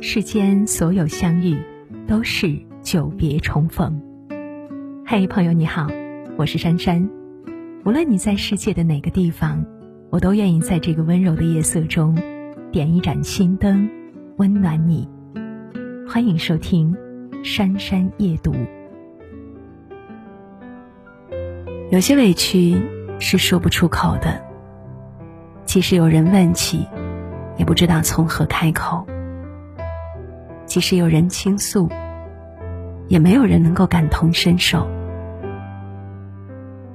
世间所有相遇，都是久别重逢。嘿，朋友你好，我是珊珊。无论你在世界的哪个地方，我都愿意在这个温柔的夜色中，点一盏心灯，温暖你。欢迎收听《珊珊夜读》。有些委屈是说不出口的，即使有人问起，也不知道从何开口；即使有人倾诉，也没有人能够感同身受。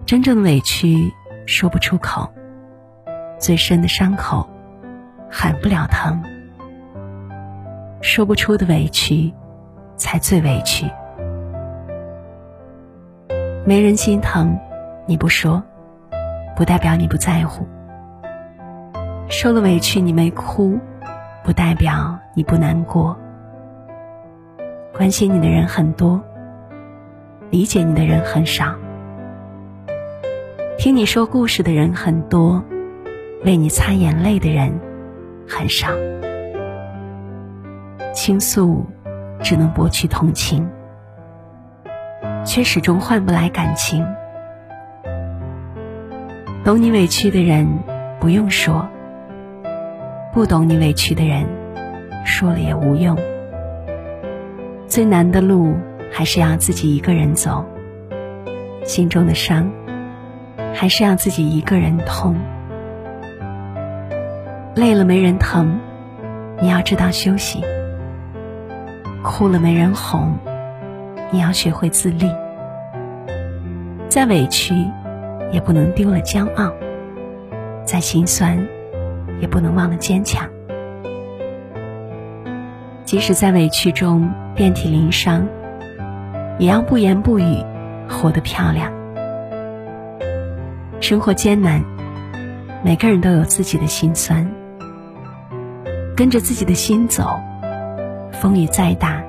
真正的委屈说不出口，最深的伤口喊不了疼，说不出的委屈才最委屈，没人心疼。你不说，不代表你不在乎；受了委屈你没哭，不代表你不难过。关心你的人很多，理解你的人很少；听你说故事的人很多，为你擦眼泪的人很少。倾诉只能博取同情，却始终换不来感情。懂你委屈的人不用说，不懂你委屈的人说了也无用。最难的路还是要自己一个人走，心中的伤还是要自己一个人痛。累了没人疼，你要知道休息；哭了没人哄，你要学会自立。再委屈。也不能丢了骄傲，再心酸，也不能忘了坚强。即使在委屈中遍体鳞伤，也要不言不语，活得漂亮。生活艰难，每个人都有自己的心酸，跟着自己的心走，风雨再大，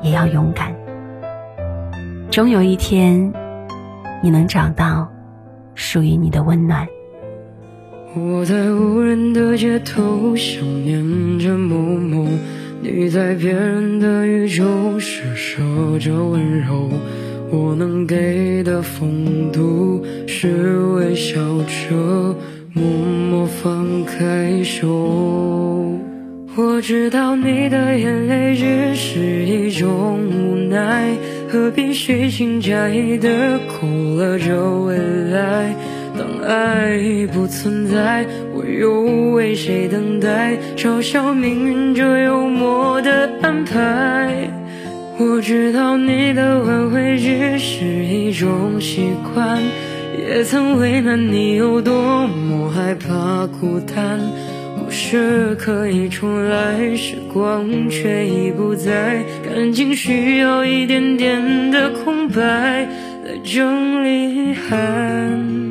也要勇敢。终有一天，你能找到。属于你的温暖。我在无人的街头想念着某某，你在别人的宇宙施舍着温柔。我能给的风度是微笑着，默默放开手。我知道你的眼泪只是一种无奈。何必虚情假意的勾勒着未来？当爱不存在，我又为谁等待？嘲笑命运这幽默的安排。我知道你的挽回只是一种习惯，也曾为难你有多么害怕孤单。故事可以重来，时光却已不在。感情需要一点点的空白来整理遗憾。